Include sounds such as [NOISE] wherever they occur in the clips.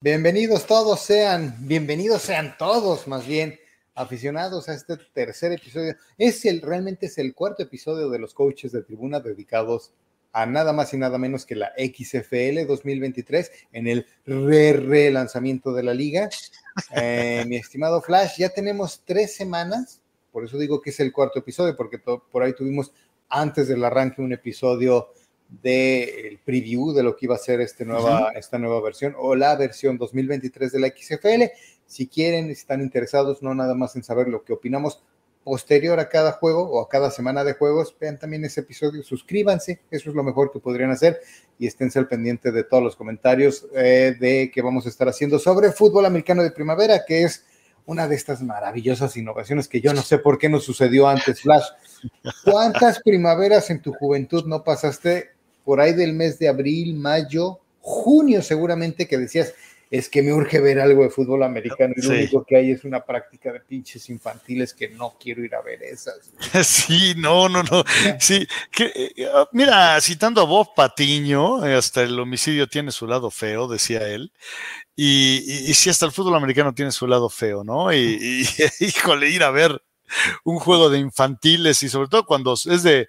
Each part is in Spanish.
Bienvenidos todos sean, bienvenidos sean todos más bien aficionados a este tercer episodio. Es el, realmente es el cuarto episodio de los coaches de tribuna dedicados a nada más y nada menos que la XFL 2023 en el re-relanzamiento de la liga. Eh, mi estimado Flash, ya tenemos tres semanas, por eso digo que es el cuarto episodio, porque por ahí tuvimos antes del arranque un episodio del preview de lo que iba a ser este nueva, esta nueva versión o la versión 2023 de la XFL. Si quieren, están interesados no nada más en saber lo que opinamos posterior a cada juego o a cada semana de juegos, vean también ese episodio, suscríbanse, eso es lo mejor que podrían hacer y esténse al pendiente de todos los comentarios eh, de que vamos a estar haciendo sobre fútbol americano de primavera, que es una de estas maravillosas innovaciones que yo no sé por qué no sucedió antes, Flash. ¿Cuántas primaveras en tu juventud no pasaste por ahí del mes de abril, mayo, junio seguramente que decías, es que me urge ver algo de fútbol americano y lo único que hay es una práctica de pinches infantiles que no quiero ir a ver esas. [LAUGHS] Sí, no, no, no. Sí, que, eh, ah, mira, citando a Bob Patiño, eh, hasta el homicidio tiene su lado feo, decía él. Y, y, y sí, hasta el fútbol americano tiene su lado feo, ¿no? Y, y [LAUGHS] híjole, ir a ver un juego de infantiles y sobre todo cuando es de,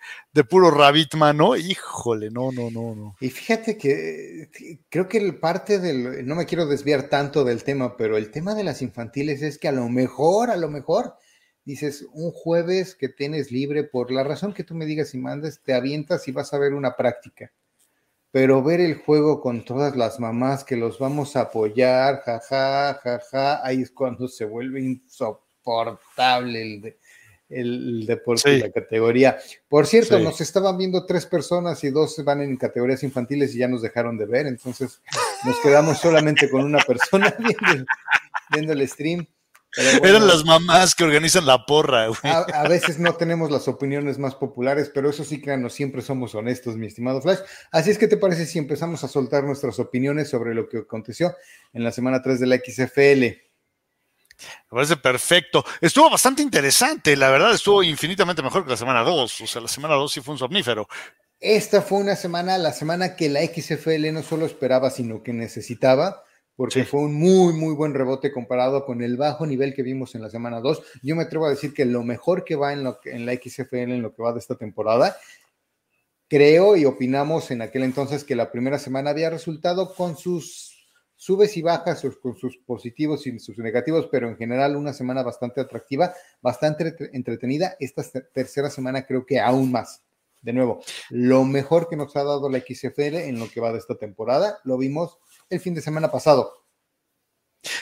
puro rabbit ¿no? Híjole, no, no, no, no. Y fíjate que creo que parte del, no me quiero desviar tanto del tema, pero el tema de las infantiles es que a lo mejor, a lo mejor, dices, un jueves que tienes libre, por la razón que tú me digas y mandes, te avientas y vas a ver una práctica. Pero ver el juego con todas las mamás que los vamos a apoyar, jaja, jaja, ahí es cuando se vuelve insoportable el, el deporte y la categoría. Por cierto, nos estaban viendo tres personas y dos van en categorías infantiles y ya nos dejaron de ver, entonces nos quedamos solamente con una persona [LAUGHS] viendo, el stream. Eran las mamás que organizan la porra. A, veces no tenemos las opiniones más populares, pero eso sí, no siempre somos honestos, mi estimado Flash. Así es que te parece si empezamos a soltar nuestras opiniones sobre lo que aconteció en la semana 3 de la XFL. Me parece perfecto. Estuvo bastante interesante, la verdad, estuvo infinitamente mejor que la semana 2. O sea, la semana 2 sí fue un somnífero. Esta fue una semana, la semana que la XFL no solo esperaba, sino que necesitaba, porque fue un muy, muy buen rebote comparado con el bajo nivel que vimos en la semana 2. Yo me atrevo a decir que lo mejor que va en, lo, en la XFL en lo que va de esta temporada, creo y opinamos en aquel entonces que la primera semana había resultado con sus subes y bajas con sus positivos y sus negativos, pero en general una semana bastante atractiva, bastante entretenida. Esta tercera semana creo que aún más. De nuevo, lo mejor que nos ha dado la XFL en lo que va de esta temporada, lo vimos el fin de semana pasado.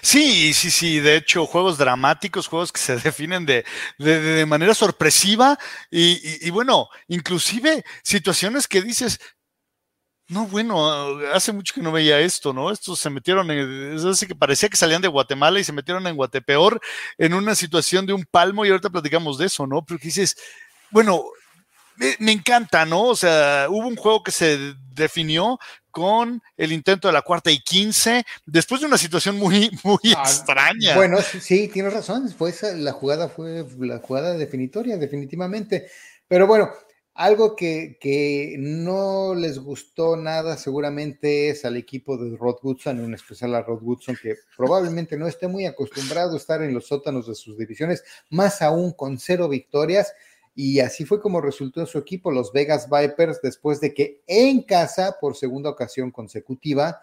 Sí, sí, sí, de hecho, juegos dramáticos, juegos que se [LAUGHS] definen de, manera sorpresiva y, bueno, inclusive situaciones que dices, no, bueno, hace mucho que no veía esto, ¿no? Estos se metieron en, es que parecía que salían de Guatemala y se metieron en Guatepeor en una situación de un palmo y ahorita platicamos de eso, ¿no? Pero dices, bueno, me, encanta, ¿no? O sea, hubo un juego que se definió con el intento de la cuarta y quince, después de una situación muy, [LAUGHS] muy ah, extraña. Bueno, sí, tienes razón, fue la jugada fue la jugada definitoria, definitivamente. Pero bueno, algo que, no les gustó nada seguramente es al equipo de Rod Woodson, en especial a Rod Woodson, que probablemente no esté muy acostumbrado a estar en los sótanos de sus divisiones, más aún con cero victorias. Y así fue como resultó su equipo, los Vegas Vipers, después de que en casa, por segunda ocasión consecutiva,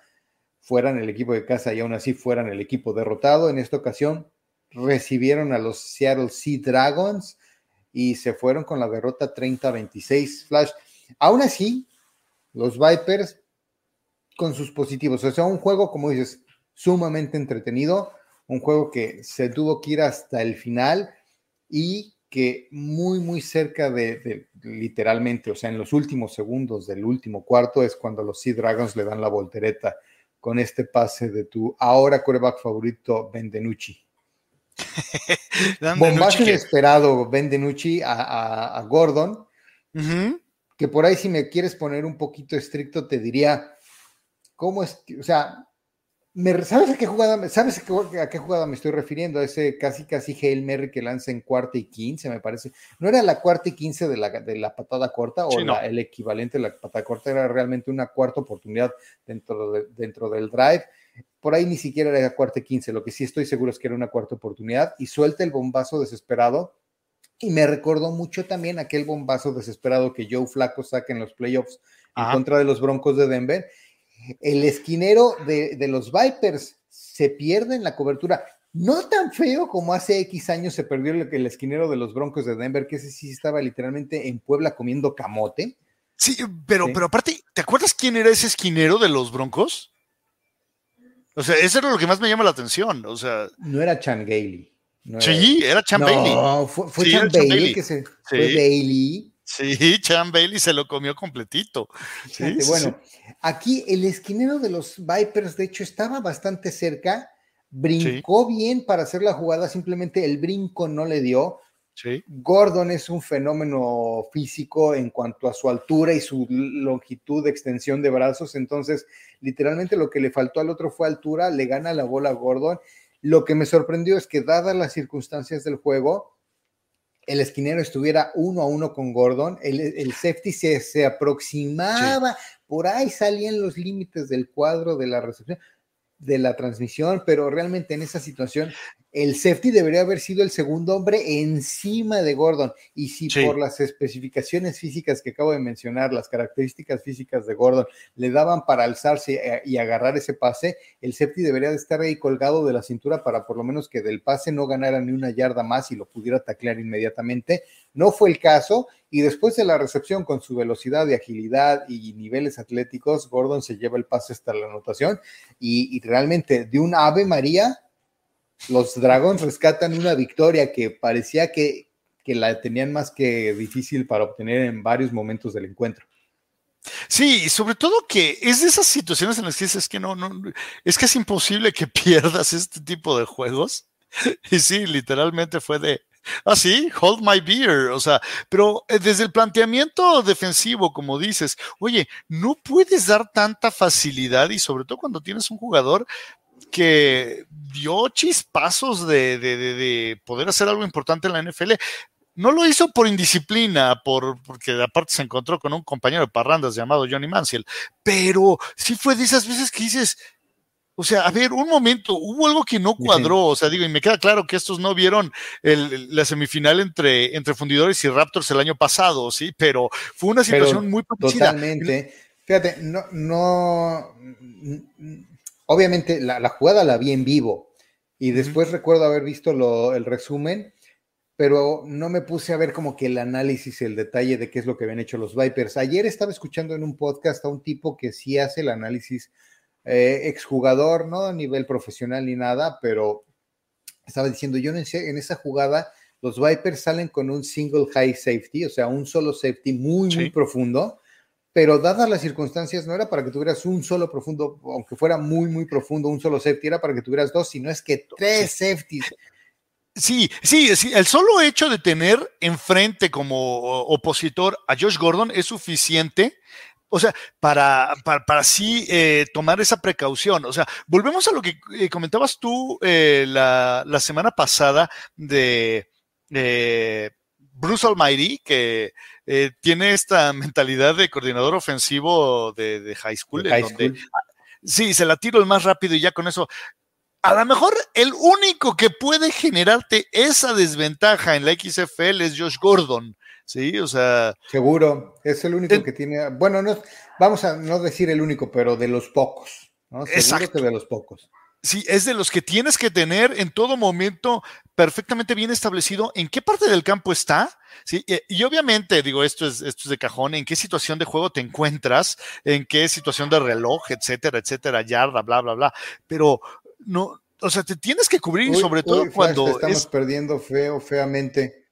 fueran el equipo de casa y aún así fueran el equipo derrotado. En esta ocasión recibieron a los Seattle Sea Dragons y se fueron con la derrota 30-26 Flash. Aún así, los Vipers con sus positivos, o sea, un juego, como dices, sumamente entretenido, un juego que se tuvo que ir hasta el final y que muy, muy cerca de, literalmente, o sea, en los últimos segundos del último cuarto es cuando los Sea Dragons le dan la voltereta con este pase de tu ahora coreback favorito, Bendenucci. [LAUGHS] Bombazo inesperado, Ben Denucci a, Gordon. Que por ahí, si me quieres poner un poquito estricto, te diría, ¿cómo es? O sea, ¿Sabes a qué jugada, sabes a qué, jugada me estoy refiriendo? A ese casi casi Hail Mary que lanza en cuarta y quince, me parece. ¿No era la cuarta y quince de la, de la patada corta o el equivalente de la patada corta? Era realmente una cuarta oportunidad dentro, de, dentro del drive. Por ahí ni siquiera era la cuarta y quince, lo que sí estoy seguro es que era una cuarta oportunidad y suelta el bombazo desesperado. Y me recordó mucho también aquel bombazo desesperado que Joe Flaco saca en los playoffs en contra de los Broncos de Denver el esquinero de, los Vipers se pierde en la cobertura. No tan feo como hace X años se perdió el, esquinero de los Broncos de Denver, que ese sí estaba literalmente en Puebla comiendo camote. Sí, pero, pero aparte, ¿te acuerdas quién era ese esquinero de los Broncos? O sea, eso era lo que más me llama la atención. O sea. No era Chan Gailey. sí, era Chan Bailey. No, fue, Chan, Bailey, que se fue Bailey. Sí, Chan Bailey se lo comió completito. bueno, aquí el esquinero de los Vipers, de hecho, estaba bastante cerca, brincó bien para hacer la jugada, simplemente el brinco no le dio. Gordon es un fenómeno físico en cuanto a su altura y su longitud de extensión de brazos, entonces literalmente lo que le faltó al otro fue altura, le gana la bola a Gordon. Lo que me sorprendió es que dadas las circunstancias del juego, el esquinero estuviera uno a uno con Gordon, el, safety se, se aproximaba, por ahí salían los límites del cuadro de la recepción, de la transmisión, pero realmente en esa situación el safety debería haber sido el segundo hombre encima de Gordon. Y si por las especificaciones físicas que acabo de mencionar, las características físicas de Gordon le daban para alzarse eh, y agarrar ese pase, el safety debería de estar ahí colgado de la cintura para por lo menos que del pase no ganara ni una yarda más y lo pudiera taclear inmediatamente. No fue el caso y después de la recepción con su velocidad y agilidad y niveles atléticos, Gordon se lleva el pase hasta la anotación y, y realmente de un Ave María los Dragons rescatan una victoria que parecía que, la tenían más que difícil para obtener en varios momentos del encuentro. Sí, sobre todo que es de esas situaciones en las que dices que no, no, es que es imposible que [LAUGHS] pierdas este tipo de juegos. Y sí, literalmente fue de, ah, sí, hold my beer, o sea, pero eh, desde el planteamiento defensivo, como dices, oye, no puedes dar tanta facilidad y sobre todo cuando tienes un jugador que dio chispazos de, de, poder hacer algo importante en la NFL. No lo hizo por indisciplina, por, porque aparte se encontró con un compañero de parrandas llamado Johnny Manziel, pero sí fue de esas veces que dices, o sea, a ver, un momento, hubo algo que no cuadró, o sea, digo, y me queda claro que estos no vieron la semifinal entre, entre Fundidores y Raptors el año pasado, sí, pero fue una situación muy parecida. Totalmente. Fíjate, no, no, obviamente la, jugada la vi en vivo y después recuerdo haber visto el resumen, pero no me puse a ver como que el análisis, el detalle de qué es lo que habían hecho los Vipers. Ayer estaba escuchando en un podcast a un tipo que sí hace el análisis eh, exjugador, no a nivel profesional ni nada, pero estaba diciendo, yo en, en esa jugada los Vipers salen con un single high safety, o sea, un solo safety muy, muy profundo pero dadas las circunstancias, no era para que tuvieras un solo profundo, aunque fuera muy, muy profundo, un solo safety, era para que tuvieras dos, sino es que tres safeties. Sí, sí, sí, el solo hecho de tener enfrente como opositor a Josh Gordon es suficiente o sea, para, para, sí eh, tomar esa precaución. O sea, volvemos a lo que eh, comentabas tú eh, la, semana pasada de Bruce Almighty, que eh, tiene esta mentalidad de coordinador ofensivo de, high school, donde sí, se la tiro el más rápido y ya con eso. A lo mejor el único que puede generarte esa desventaja en la XFL es Josh Gordon. Sí, o sea. Seguro, es el único que tiene. Bueno, no, vamos a no decir el único, pero de los pocos. ¿no? exacto. de los pocos. Sí, es de los que tienes que tener en todo momento perfectamente bien establecido en qué parte del campo está. Sí, y, obviamente, digo, esto es, esto es de cajón, en qué situación de juego te encuentras, en qué situación de reloj, etcétera, etcétera, yarda, bla, bla, bla. Pero no, o sea, te tienes que cubrir, sobre todo cuando. estamos perdiendo feo, feamente.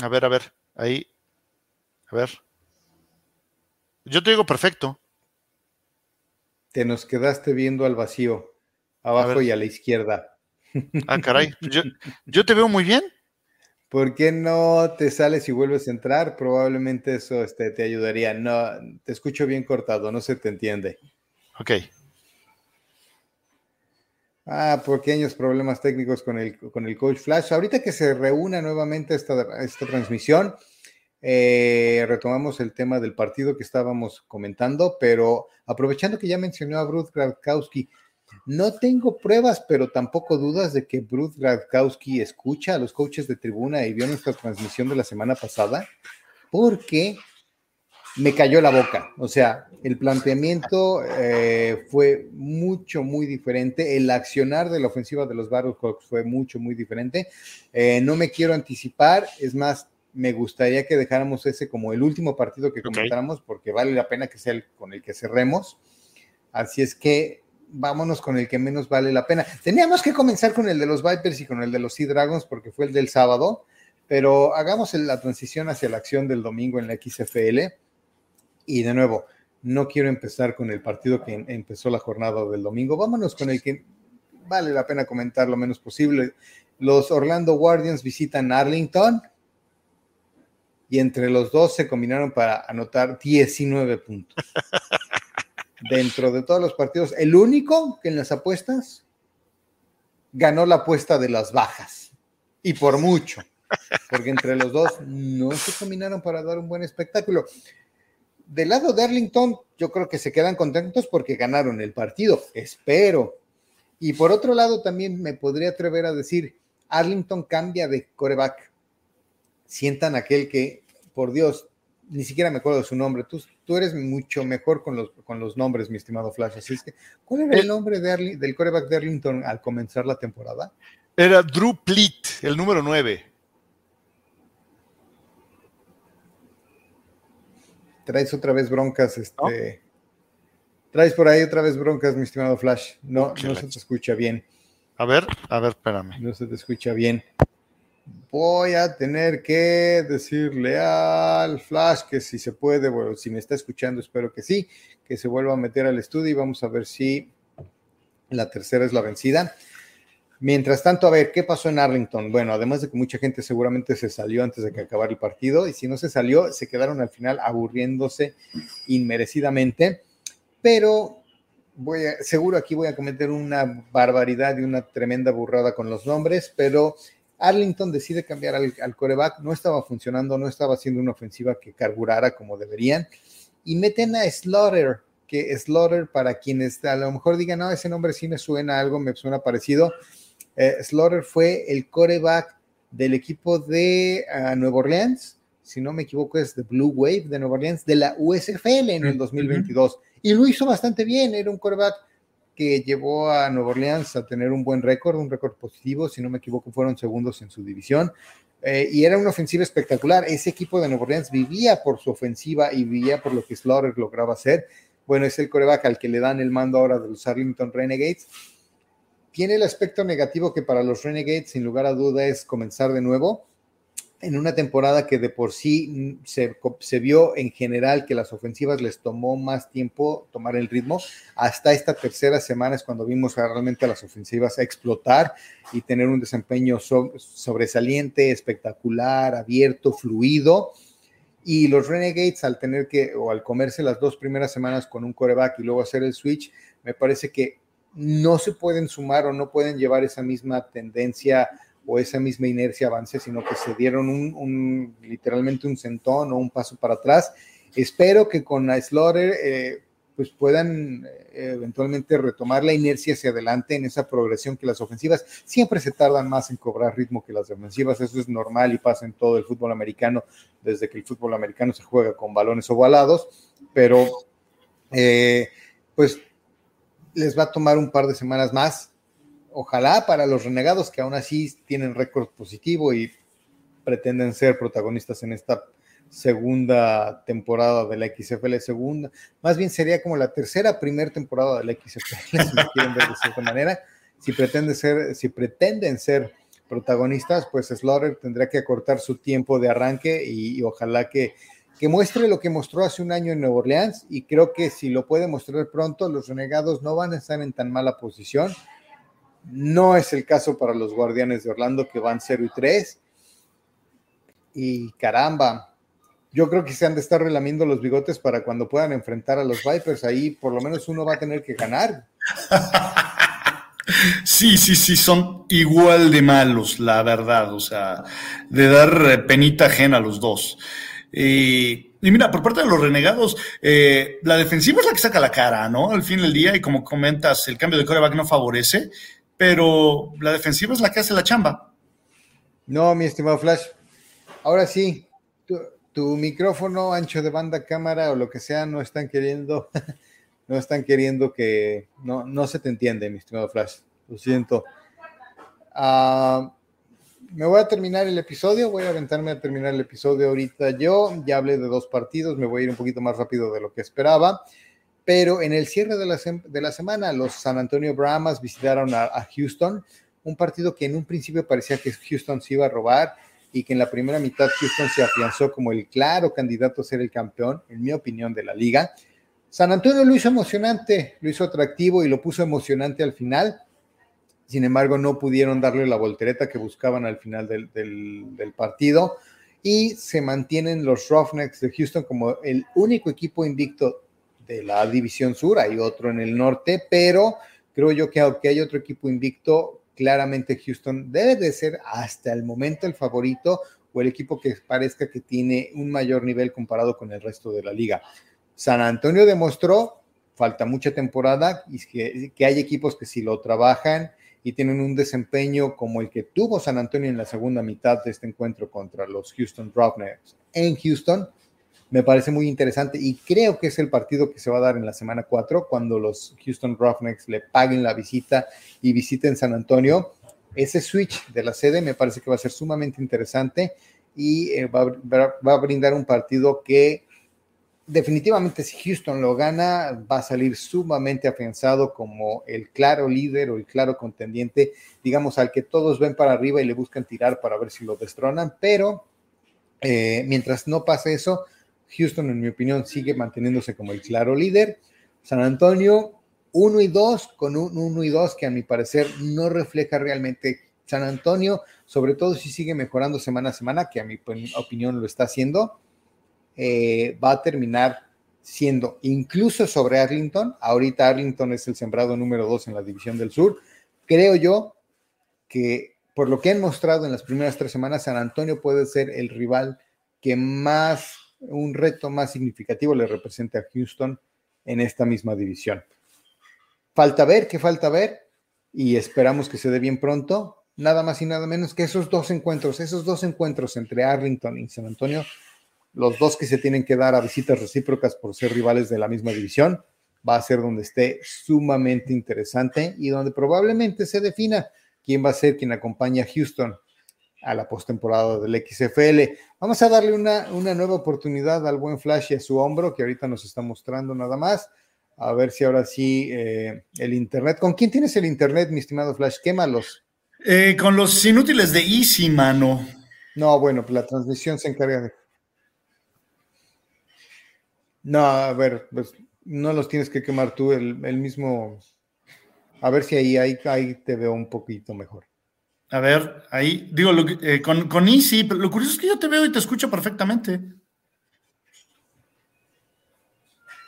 A ver, a ver, ahí. A ver. Yo te digo perfecto. Te nos quedaste viendo al vacío. Abajo y a la izquierda. Ah, caray. Yo, te veo muy bien. ¿Por qué no te sales y vuelves a entrar? Probablemente eso este, te ayudaría. No, te escucho bien cortado, no se te entiende. Ok. Ah, pequeños problemas técnicos con el, con el coach Flash. Ahorita que se reúna nuevamente esta, esta transmisión, eh, retomamos el tema del partido que estábamos comentando, pero aprovechando que ya mencionó a Bruce Gradkowski, no tengo pruebas, pero tampoco dudas de que Bruce Gradkowski escucha a los coaches de tribuna y vio nuestra transmisión de la semana pasada, porque me cayó la boca. O sea, el planteamiento eh, fue mucho, muy diferente. El accionar de la ofensiva de los Battlehawks fue mucho, muy diferente. Eh, no me quiero anticipar, es más, me gustaría que dejáramos ese como el último partido que comentáramos, porque vale la pena que sea el con el que cerremos. Así es que vámonos con el que menos vale la pena. Teníamos que comenzar con el de los Vipers y con el de los Sea Dragons, porque fue el del sábado, pero hagamos la transición hacia la acción del domingo en la XFL y de nuevo, no quiero empezar con el partido que empezó la jornada del domingo. Vámonos con el que vale la pena comentar lo menos posible. Los Orlando Guardians visitan Arlington y entre los dos se combinaron para anotar 19 puntos. [LAUGHS] Dentro de todos los partidos, el único que en las apuestas ganó la apuesta de las bajas y por mucho, porque entre los dos no se combinaron para dar un buen espectáculo del lado de Arlington, yo creo que se quedan contentos porque ganaron el partido, espero. Y por otro lado, también me podría atrever a decir, Arlington cambia de coreback. Sientan aquel que, por Dios, ni siquiera me acuerdo de su nombre. Tú, tú eres mucho mejor con los, con los nombres, mi estimado Flash. Así es que, ¿cuál era el nombre de del coreback de Arlington al comenzar la temporada? Era Drew Plitt, el número 9. traes otra vez broncas, este. Traes por ahí otra vez broncas, mi estimado Flash. No, no se te escucha bien. A ver, a ver, espérame. No se te escucha bien. Voy a tener que decirle al Flash que si se puede, bueno, si me está escuchando, espero que sí, que se vuelva a meter al estudio y vamos a ver si la tercera es la vencida. Mientras tanto, a ver, ¿qué pasó en Arlington? Bueno, además de que mucha gente seguramente se salió antes de que acabara el partido y si no se salió, se quedaron al final aburriéndose inmerecidamente, pero voy a, seguro aquí voy a cometer una barbaridad y una tremenda burrada con los nombres, pero Arlington decide cambiar al, al coreback, no estaba funcionando, no estaba haciendo una ofensiva que carburara como deberían y meten a Slaughter, que Slaughter para quienes a lo mejor digan, no, ese nombre sí me suena algo, me suena parecido eh, Slaughter fue el coreback del equipo de uh, Nueva Orleans, si no me equivoco es de Blue Wave de Nueva Orleans, de la USFL en el 2022. Y lo hizo bastante bien, era un coreback que llevó a Nueva Orleans a tener un buen récord, un récord positivo, si no me equivoco fueron segundos en su división. Eh, y era una ofensiva espectacular. Ese equipo de Nueva Orleans vivía por su ofensiva y vivía por lo que Slaughter lograba hacer. Bueno, es el coreback al que le dan el mando ahora de los Arlington Renegades tiene el aspecto negativo que para los Renegades, sin lugar a duda, es comenzar de nuevo en una temporada que de por sí se, se, vio en general que las ofensivas les tomó más tiempo tomar el ritmo. Hasta esta tercera semana es cuando vimos realmente a las ofensivas explotar y tener un desempeño sobresaliente, espectacular, abierto, fluido. Y los Renegades al tener que, o al comerse las dos primeras semanas con un coreback y luego hacer el switch, me parece que no se pueden sumar o no pueden llevar esa misma tendencia o esa misma inercia avance, sino que se dieron un, literalmente un sentón o un paso para atrás. Espero que con la Slaughter eh, pues puedan eh, eventualmente retomar la inercia hacia adelante en esa progresión que las ofensivas siempre se tardan más en cobrar ritmo que las defensivas, eso es normal y pasa en todo el fútbol americano desde que el fútbol americano se juega con balones ovalados, pero eh, pues les va a tomar un par de semanas más. Ojalá para los renegados que aún así tienen récord positivo y pretenden ser protagonistas en esta segunda temporada de la XFL, segunda, más bien sería como la tercera, primera temporada de la XFL, [LAUGHS] si me quieren ver de cierta manera. Si pretenden ser, si pretenden ser protagonistas, pues Slaughter tendrá que acortar su tiempo de arranque y ojalá que que muestre lo que mostró hace un año en Nueva Orleans y creo que si lo puede mostrar pronto, los renegados no van a estar en tan mala posición. No es el caso para los guardianes de Orlando que van 0 y 3. Y caramba, yo creo que se han de estar relamiendo los bigotes para cuando puedan enfrentar a los Vipers. Ahí por lo menos uno va a tener que ganar. [LAUGHS] Sí, sí, sí, son igual de malos, la verdad, o sea, de dar penita ajena a los dos. y mira, por parte de los renegados, eh, la defensiva es la que saca la cara, ¿no? Al fin del día, y como comentas, el cambio de coreback no favorece, pero la defensiva es la que hace la chamba. No, mi estimado Flash. Ahora sí, tu, micrófono, ancho de banda, cámara o lo que sea, no están queriendo [LAUGHS] no están queriendo que, no, no se te entiende, mi estimado Flash, lo siento. Ah, me voy a terminar el episodio, voy a aventarme a terminar el episodio ahorita yo, ya hablé de dos partidos, me voy a ir un poquito más rápido de lo que esperaba, pero en el cierre de la, de la semana los San Antonio Brahmas visitaron a, Houston, un partido que en un principio parecía que Houston se iba a robar y que en la primera mitad Houston se afianzó como el claro candidato a ser el campeón, en mi opinión, de la liga. San Antonio lo hizo emocionante, lo hizo atractivo y lo puso emocionante al final. Sin embargo, no pudieron darle la voltereta que buscaban al final del, partido y se mantienen los Roughnecks de Houston como el único equipo invicto de la División Sur. Hay otro en el norte, pero creo yo que aunque hay otro equipo invicto, claramente Houston debe de ser hasta el momento el favorito o el equipo que parezca que tiene un mayor nivel comparado con el resto de la liga. San Antonio demostró, falta mucha temporada, y que, que hay equipos que si lo trabajan y tienen un desempeño como el que tuvo San Antonio en la segunda mitad de este encuentro contra los Houston Roughnecks en Houston, me parece muy interesante y creo que es el partido que se va a dar en la semana 4 cuando los Houston Roughnecks le paguen la visita y visiten San Antonio. Ese switch de la sede me parece que va a ser sumamente interesante y eh, va, a brindar un partido que definitivamente si Houston lo gana, va a salir sumamente afianzado como el claro líder o el claro contendiente, digamos, al que todos ven para arriba y le buscan tirar para ver si lo destronan, pero eh, mientras no pase eso, Houston, en mi opinión, sigue manteniéndose como el claro líder. San Antonio, 1 y 2, con un 1 y 2 que a mi parecer no refleja realmente San Antonio, sobre todo si sigue mejorando semana a semana, que a mi opinión lo está haciendo eh, va a terminar siendo incluso sobre Arlington. Ahorita Arlington es el sembrado número dos en la División del Sur. Creo yo que por lo que han mostrado en las primeras tres semanas, San Antonio puede ser el rival que más, un reto más significativo le represente a Houston en esta misma división. Falta ver, ¿qué falta ver? Y esperamos que se dé bien pronto. Nada más y nada menos que esos dos encuentros, esos dos encuentros entre Arlington y San Antonio los dos que se tienen que dar a visitas recíprocas por ser rivales de la misma división, va a ser donde esté sumamente interesante y donde probablemente se defina quién va a ser quien acompaña a Houston a la postemporada del XFL. Vamos a darle una, nueva oportunidad al buen Flash y a su hombro, que ahorita nos está mostrando nada más. A ver si ahora sí eh, el Internet. ¿Con quién tienes el Internet, mi estimado Flash? Quémalos. Eh, con los inútiles de Easy, mano. No, bueno, pues la transmisión se encarga de no, a ver, pues no los tienes que quemar tú, el, mismo. A ver si ahí, ahí, ahí, te veo un poquito mejor. A ver, ahí, digo, eh, con, con Easy, pero lo curioso es que yo te veo y te escucho perfectamente.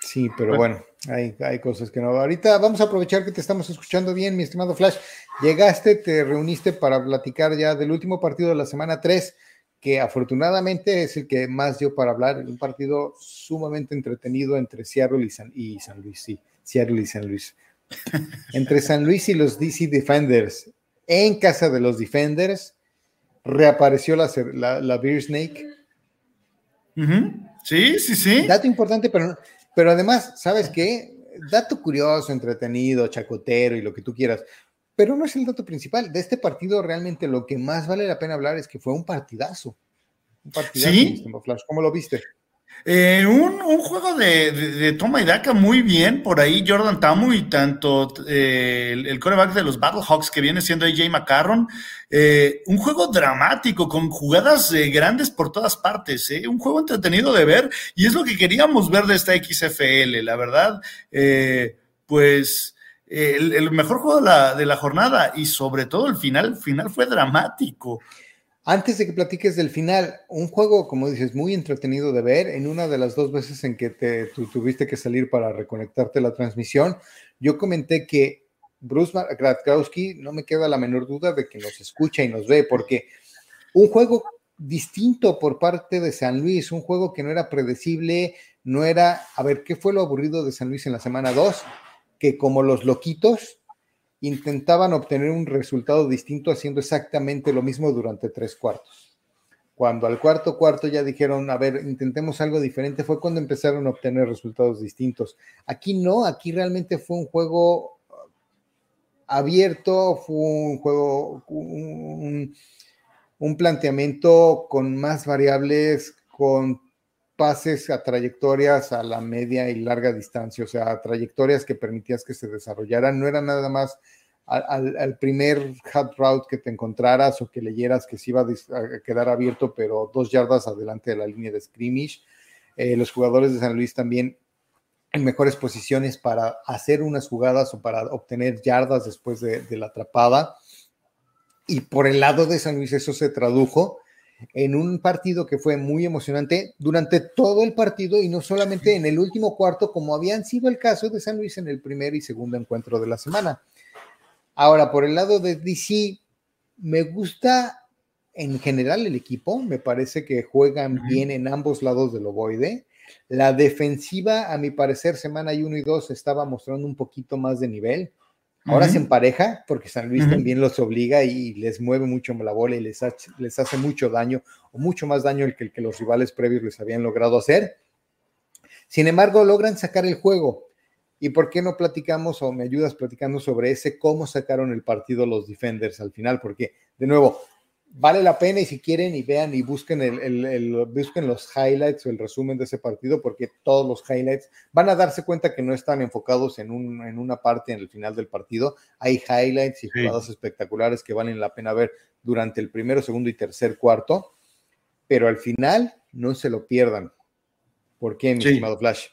Sí, pero bueno, hay, hay, cosas que no. Ahorita vamos a aprovechar que te estamos escuchando bien, mi estimado Flash. Llegaste, te reuniste para platicar ya del último partido de la semana 3 que afortunadamente es el que más dio para hablar, un partido sumamente entretenido entre Seattle y San, y San Luis, sí, Seattle y San Luis. [LAUGHS] entre San Luis y los DC Defenders, en casa de los Defenders, reapareció la, la, Beer Snake. Sí, sí, sí. Dato importante, pero, pero además, ¿sabes qué? Dato curioso, entretenido, chacotero y lo que tú quieras pero no es el dato principal. De este partido realmente lo que más vale la pena hablar es que fue un partidazo. Un partidazo, ¿Sí? Flash. ¿Cómo lo viste? Eh, un, juego de, toma y daca muy bien. Por ahí Jordan Tamu y tanto eh, el, coreback de los Battlehawks que viene siendo AJ McCarron. Eh, un juego dramático con jugadas grandes por todas partes. Un juego entretenido de ver y es lo que queríamos ver de esta XFL. La verdad, pues el, mejor juego de la, jornada y sobre todo el final, el final fue dramático. Antes de que platiques del final, un juego, como dices, muy entretenido de ver. En una de las dos veces en que te, tuviste que salir para reconectarte la transmisión, yo comenté que Bruce Gradkowski, no me queda la menor duda de que nos escucha y nos ve, porque un juego distinto por parte de San Luis, un juego que no era predecible, no era, a ver, ¿qué fue lo aburrido de San Luis en la semana 2? Que como los loquitos intentaban obtener un resultado distinto haciendo exactamente lo mismo durante tres cuartos. Cuando al cuarto cuarto ya dijeron, a ver, intentemos algo diferente, fue cuando empezaron a obtener resultados distintos. Aquí no, aquí realmente fue un juego abierto, fue un juego, un, un planteamiento con más variables, con pases a trayectorias a la media y larga distancia, o sea, trayectorias que permitías que se desarrollaran, no era nada más al, primer hot route que te encontraras o que leyeras que se iba a, quedar abierto, pero dos yardas adelante de la línea de scrimmage. Eh, los jugadores de San Luis también en mejores posiciones para hacer unas jugadas o para obtener yardas después de, de la atrapada. Y por el lado de San Luis eso se tradujo en un partido que fue muy emocionante durante todo el partido y no solamente en el último cuarto, como habían sido el caso de San Luis en el primer y segundo encuentro de la semana. Ahora, por el lado de DC, me gusta en general el equipo, me parece que juegan bien en ambos lados del ovoide. La defensiva, a mi parecer, semana 1 y 2 estaba mostrando un poquito más de nivel. Ahora se empareja porque San Luis también los obliga y les mueve mucho la bola y les hace, les hace mucho daño, o mucho más daño el que, el que los rivales previos les habían logrado hacer. Sin embargo, logran sacar el juego. ¿Y por qué no platicamos o me ayudas platicando sobre ese, cómo sacaron el partido los defenders al final? Porque, de nuevo, vale la pena y si quieren y vean y busquen, el, busquen los highlights o el resumen de ese partido, porque todos los highlights van a darse cuenta que no están enfocados en, un, en una parte en el final del partido. Hay highlights y jugadas espectaculares que valen la pena ver durante el primero, segundo y tercer cuarto, pero al final no se lo pierdan. ¿Por qué, mi estimado Flash?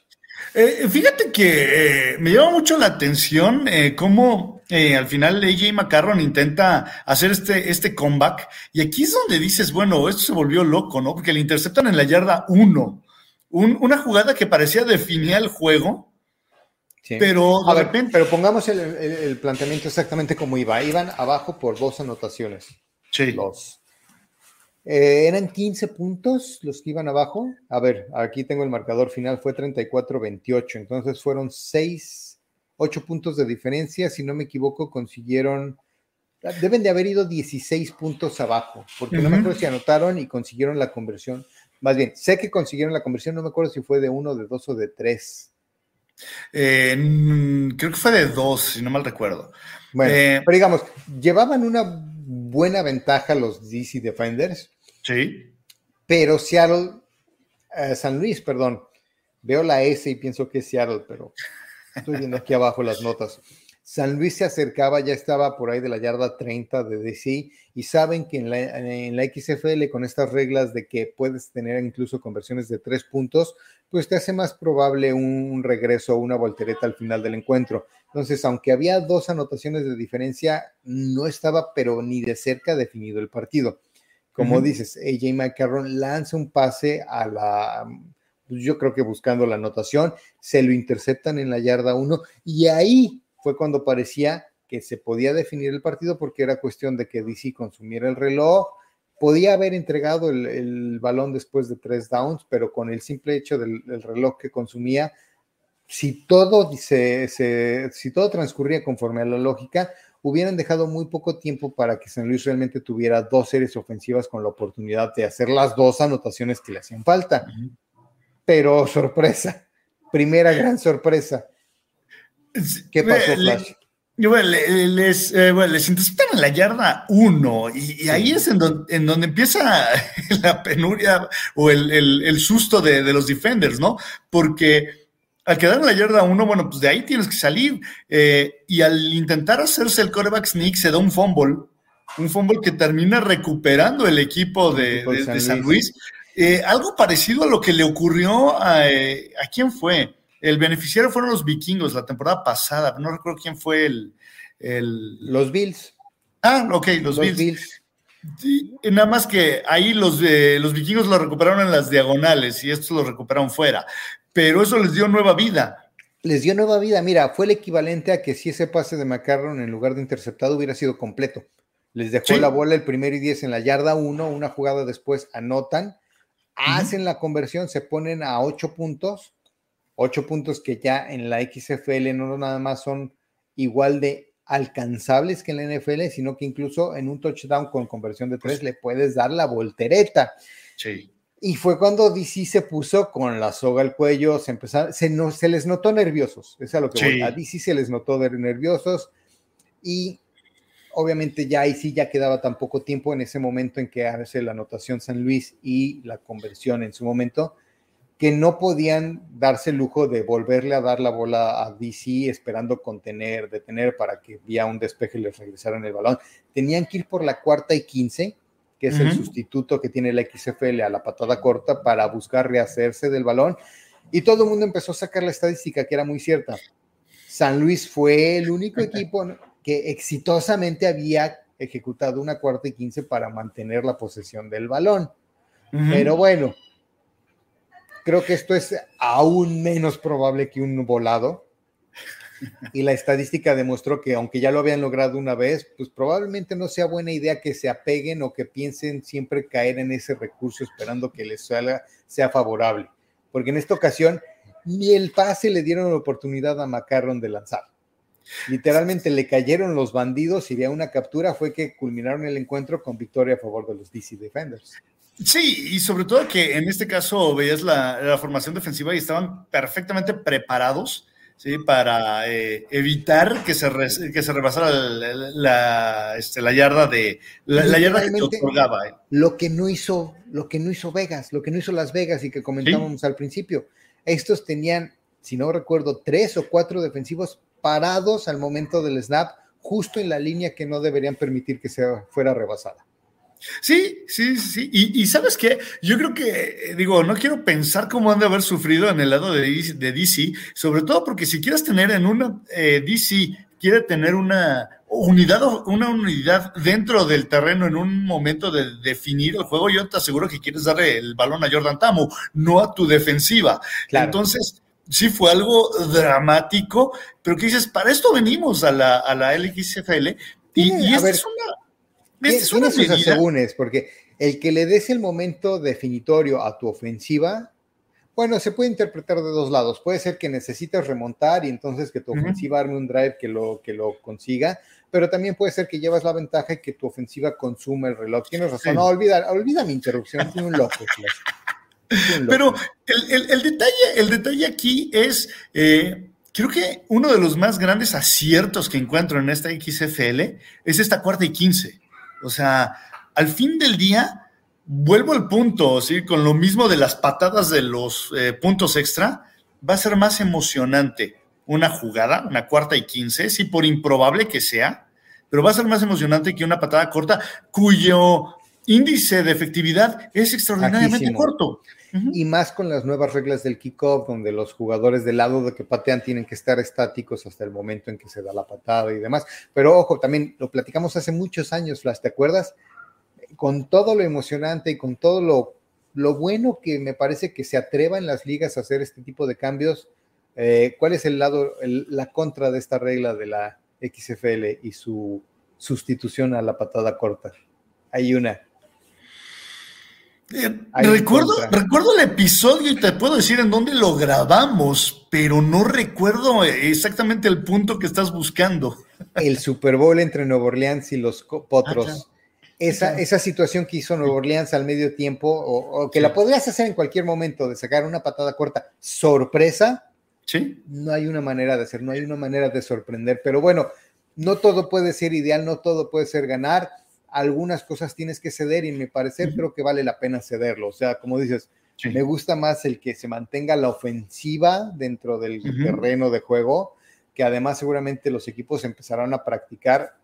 Eh, fíjate que eh, me llama mucho la atención eh, cómo al final AJ McCarron intenta hacer este, este comeback y aquí es donde dices, bueno, esto se volvió loco, ¿no? Porque le interceptan en la yarda 1, una jugada que parecía definir el juego, pero A ver, pero pongamos el, planteamiento exactamente como iba, iban abajo por dos anotaciones. Sí. Dos. Eh, eran 15 puntos los que iban abajo. A ver, aquí tengo el marcador final, fue 34-28. Entonces fueron 6, 8 puntos de diferencia. Si no me equivoco, consiguieron, deben de haber ido 16 puntos abajo, porque no me acuerdo si anotaron y consiguieron la conversión. Más bien, sé que consiguieron la conversión, no me acuerdo si fue de uno, de dos o de tres. Eh, creo que fue de dos, si no mal recuerdo. Bueno, eh, pero digamos, llevaban una buena ventaja los DC Defenders. Sí. Pero Seattle, eh, San Luis, perdón, veo la S y pienso que es Seattle, pero estoy viendo aquí abajo las notas. San Luis se acercaba, ya estaba por ahí de la yarda 30 de DC y saben que en la, en la, XFL con estas reglas de que puedes tener incluso conversiones de tres puntos, pues te hace más probable un regreso o una voltereta al final del encuentro. Entonces, aunque había dos anotaciones de diferencia, no estaba pero ni de cerca definido el partido. Como dices, AJ McCarron lanza un pase a la, yo creo que buscando la anotación, se lo interceptan en la yarda 1 y ahí fue cuando parecía que se podía definir el partido porque era cuestión de que DC consumiera el reloj, podía haber entregado el, balón después de tres downs, pero con el simple hecho del, reloj que consumía, si todo, si todo transcurría conforme a la lógica, hubieran dejado muy poco tiempo para que San Luis realmente tuviera dos series ofensivas con la oportunidad de hacer las dos anotaciones que le hacían falta. Pero sorpresa, primera gran sorpresa. ¿Qué pasó, Flash? les, eh, les interceptan en la yarda 1 y, ahí es en, en, donde empieza [LAUGHS] la penuria o el, susto de, de, los defenders, ¿no? Porque al quedar en la yarda uno, bueno, pues de ahí tienes que salir. Eh, y al intentar hacerse el coreback sneak, se da un fumble, un fumble que termina recuperando el equipo de, San, Luis. Eh, algo parecido a lo que le ocurrió a, eh, a, quién fue. El beneficiario fueron los vikingos la temporada pasada, no recuerdo quién fue el. Los Bills. Ah, ok, los, Bills. nada más que ahí los, los vikingos lo recuperaron en las diagonales y estos lo recuperaron fuera pero eso les dio nueva vida. les dio nueva vida. Mira, fue el equivalente a que si ese pase de McCarron en lugar de interceptado hubiera sido completo. Les dejó la bola el primero y diez en la yarda uno, una jugada después anotan, hacen la conversión, se ponen a ocho puntos, ocho puntos que ya en la XFL no nada más son igual de alcanzables que en la NFL, sino que incluso en un touchdown con conversión de tres le puedes dar la voltereta. Sí. Y fue cuando DC se puso con la soga al cuello, se empezaron, se, no, se les notó nerviosos, es a lo que voy. A DC se les notó nerviosos y obviamente ya ahí sí ya quedaba tan poco tiempo en ese momento en que hace la anotación San Luis y la conversión en su momento, que no podían darse el lujo de volverle a dar la bola a DC esperando contener, detener para que vía un despeje les regresaran el balón. Tenían que ir por la cuarta y quince que es el sustituto que tiene la XFL a la patada corta para buscar rehacerse del balón. Y todo el mundo empezó a sacar la estadística que era muy cierta. San Luis fue el único [LAUGHS] equipo que exitosamente había ejecutado una cuarta y quince para mantener la posesión del balón. Pero bueno, creo que esto es aún menos probable que un volado y la estadística demostró que aunque ya lo habían logrado una vez, pues probablemente no sea buena idea que se apeguen o que piensen siempre caer en ese recurso esperando que les salga, sea favorable, porque en esta ocasión ni el pase le dieron la oportunidad a Macarron de lanzar. Literalmente le cayeron los bandidos y de una captura fue que culminaron el encuentro con victoria a favor de los DC Defenders. Sí, y sobre todo que en este caso veías la, la formación defensiva y estaban perfectamente preparados ¿sí? para eh, evitar que se, que se rebasara la, este, la yarda de la, yarda que otorgaba. ¿eh? Lo que no hizo, lo que no hizo Vegas, lo que no hizo Las Vegas y que comentábamos al principio. Estos tenían, si no recuerdo, tres o cuatro defensivos parados al momento del snap, justo en la línea que no deberían permitir que se fuera rebasada. Sí, sí, sí. Y, sabes qué, yo creo que, digo, no quiero pensar cómo han de haber sufrido en el lado de, de DC, sobre todo porque si quieres tener en una eh, DC, quiere tener una unidad, una unidad dentro del terreno en un momento de definir el juego, yo te aseguro que quieres darle el balón a Jordan Tamu, no a tu defensiva. Entonces, sí fue algo dramático, pero que dices, para esto venimos a la, a la LXFL. Y, y esta es una tiene sus asegúnes, porque el que le des el momento definitorio a tu ofensiva, bueno, se puede interpretar de dos lados. Puede ser que necesites remontar y entonces que tu ofensiva arme un drive que lo, que lo consiga, pero también puede ser que llevas la ventaja y que tu ofensiva consume el reloj. Tienes razón, no, olvida, olvida mi interrupción, soy un loco. Pero el, detalle, el detalle aquí es, eh, creo que uno de los más grandes aciertos que encuentro en esta XFL es esta cuarta y quince. O sea, al fin del día, vuelvo al punto, ¿sí? Con lo mismo de las patadas de los eh, puntos extra, va a ser más emocionante una jugada, una cuarta y quince, sí, por improbable que sea, pero va a ser más emocionante que una patada corta cuyo índice de efectividad es extraordinariamente corto. Y más con las nuevas reglas del kickoff, donde los jugadores del lado de que patean tienen que estar estáticos hasta el momento en que se da la patada y demás. Pero ojo, también lo platicamos hace muchos años, Flash, ¿te acuerdas? Con todo lo emocionante y con todo lo, lo bueno que me parece que se atreva en las ligas a hacer este tipo de cambios, eh, ¿cuál es el lado, la contra de esta regla de la XFL y su sustitución a la patada corta? Hay una eh, recuerdo, recuerdo el episodio y te puedo decir en dónde lo grabamos, pero no recuerdo exactamente el punto que estás buscando. El Super Bowl entre Nueva Orleans y los Potros. Ah, esa, esa situación que hizo Nueva Orleans al medio tiempo, o, que la podrías hacer en cualquier momento, de sacar una patada corta, sorpresa. Sí. No hay una manera de hacer, no hay una manera de sorprender, pero bueno, no todo puede ser ideal, no todo puede ser ganar algunas cosas tienes que ceder y me parecer creo que vale la pena cederlo. O sea, como dices, me gusta más el que se mantenga la ofensiva dentro del terreno de juego, que además seguramente los equipos empezarán a practicar,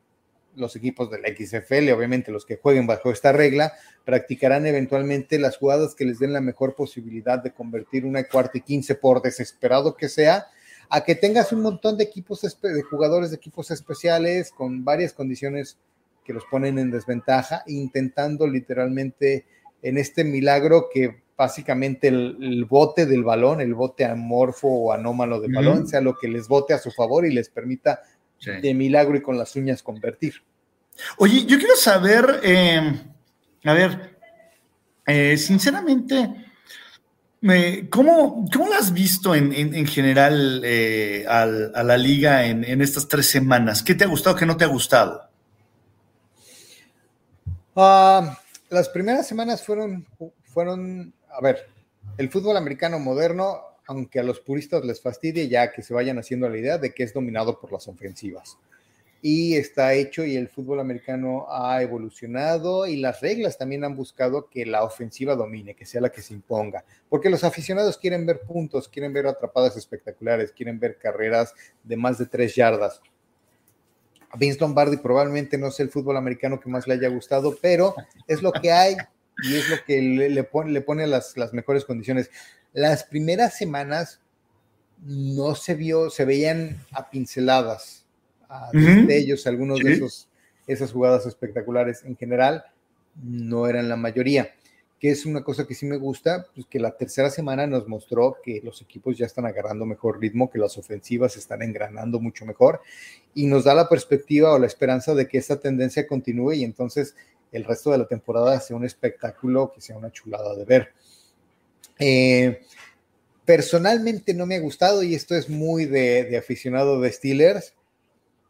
los equipos del XFL, obviamente los que jueguen bajo esta regla, practicarán eventualmente las jugadas que les den la mejor posibilidad de convertir una cuarta y quince por desesperado que sea, a que tengas un montón de equipos, de jugadores de equipos especiales con varias condiciones que los ponen en desventaja, intentando literalmente en este milagro que básicamente el, bote del balón, el bote amorfo o anómalo del balón, sea lo que les bote a su favor y les permita de milagro y con las uñas convertir. Oye, yo quiero saber, eh, a ver, eh, sinceramente, ¿cómo, ¿cómo, lo has visto en, general eh, a la liga en, en, estas tres semanas? ¿Qué te ha gustado, qué no te ha gustado? Ah, las primeras semanas fueron, fueron, a ver, el fútbol americano moderno, aunque a los puristas les fastidie, ya que se vayan haciendo la idea de que es dominado por las ofensivas. Y está hecho y el fútbol americano ha evolucionado y las reglas también han buscado que la ofensiva domine, que sea la que se imponga, porque los aficionados quieren ver puntos, quieren ver atrapadas espectaculares, quieren ver carreras de más de tres yardas Vince Lombardi probablemente no sea el fútbol americano que más le haya gustado, pero es lo que hay y es lo que le, pone, le pone las, las, mejores condiciones. Las primeras semanas no se vio, se veían a pinceladas de ellos, algunos de esos, esas jugadas espectaculares. En general, no eran la mayoría es una cosa que sí me gusta, pues que la tercera semana nos mostró que los equipos ya están agarrando mejor ritmo, que las ofensivas están engranando mucho mejor y nos da la perspectiva o la esperanza de que esta tendencia continúe y entonces el resto de la temporada sea un espectáculo, que sea una chulada de ver. Eh, personalmente no me ha gustado y esto es muy de aficionado de Steelers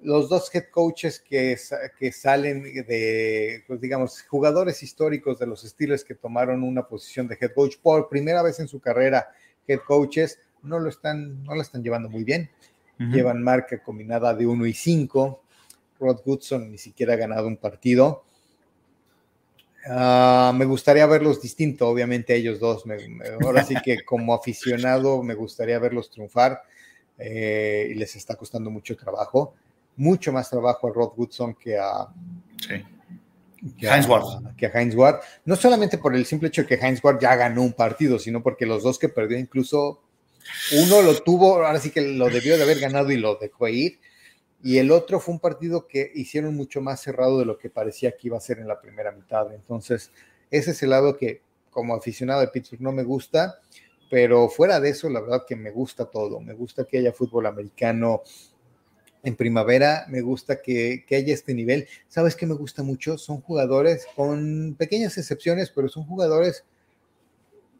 los dos head coaches que, que salen de, pues digamos, jugadores históricos de los Steelers que tomaron una posición de head coach por primera vez en su carrera, head coaches, no lo están, no lo están llevando muy bien. Llevan marca combinada de 1 y 5. Rod Goodson ni siquiera ha ganado un partido. Ah, me gustaría verlos distinto, obviamente, ellos dos. ahora sí que como aficionado me gustaría verlos triunfar eh, y les está costando mucho trabajo mucho más trabajo a Rod Woodson que a, Heinz Ward. que a Heinz Ward. No solamente por el simple hecho de que Heinz Ward ya ganó un partido, sino porque los dos que perdió, incluso uno lo tuvo, ahora sí que lo debió de haber ganado y lo dejó ir. Y el otro fue un partido que hicieron mucho más cerrado de lo que parecía que iba a ser en la primera mitad. Entonces, ese es el lado que como aficionado de Pittsburgh no me gusta, pero fuera de eso, la verdad que me gusta todo. Me gusta que haya fútbol americano en primavera, me gusta que, haya este nivel. ¿Sabes qué me gusta mucho? Son jugadores con pequeñas excepciones, pero son jugadores,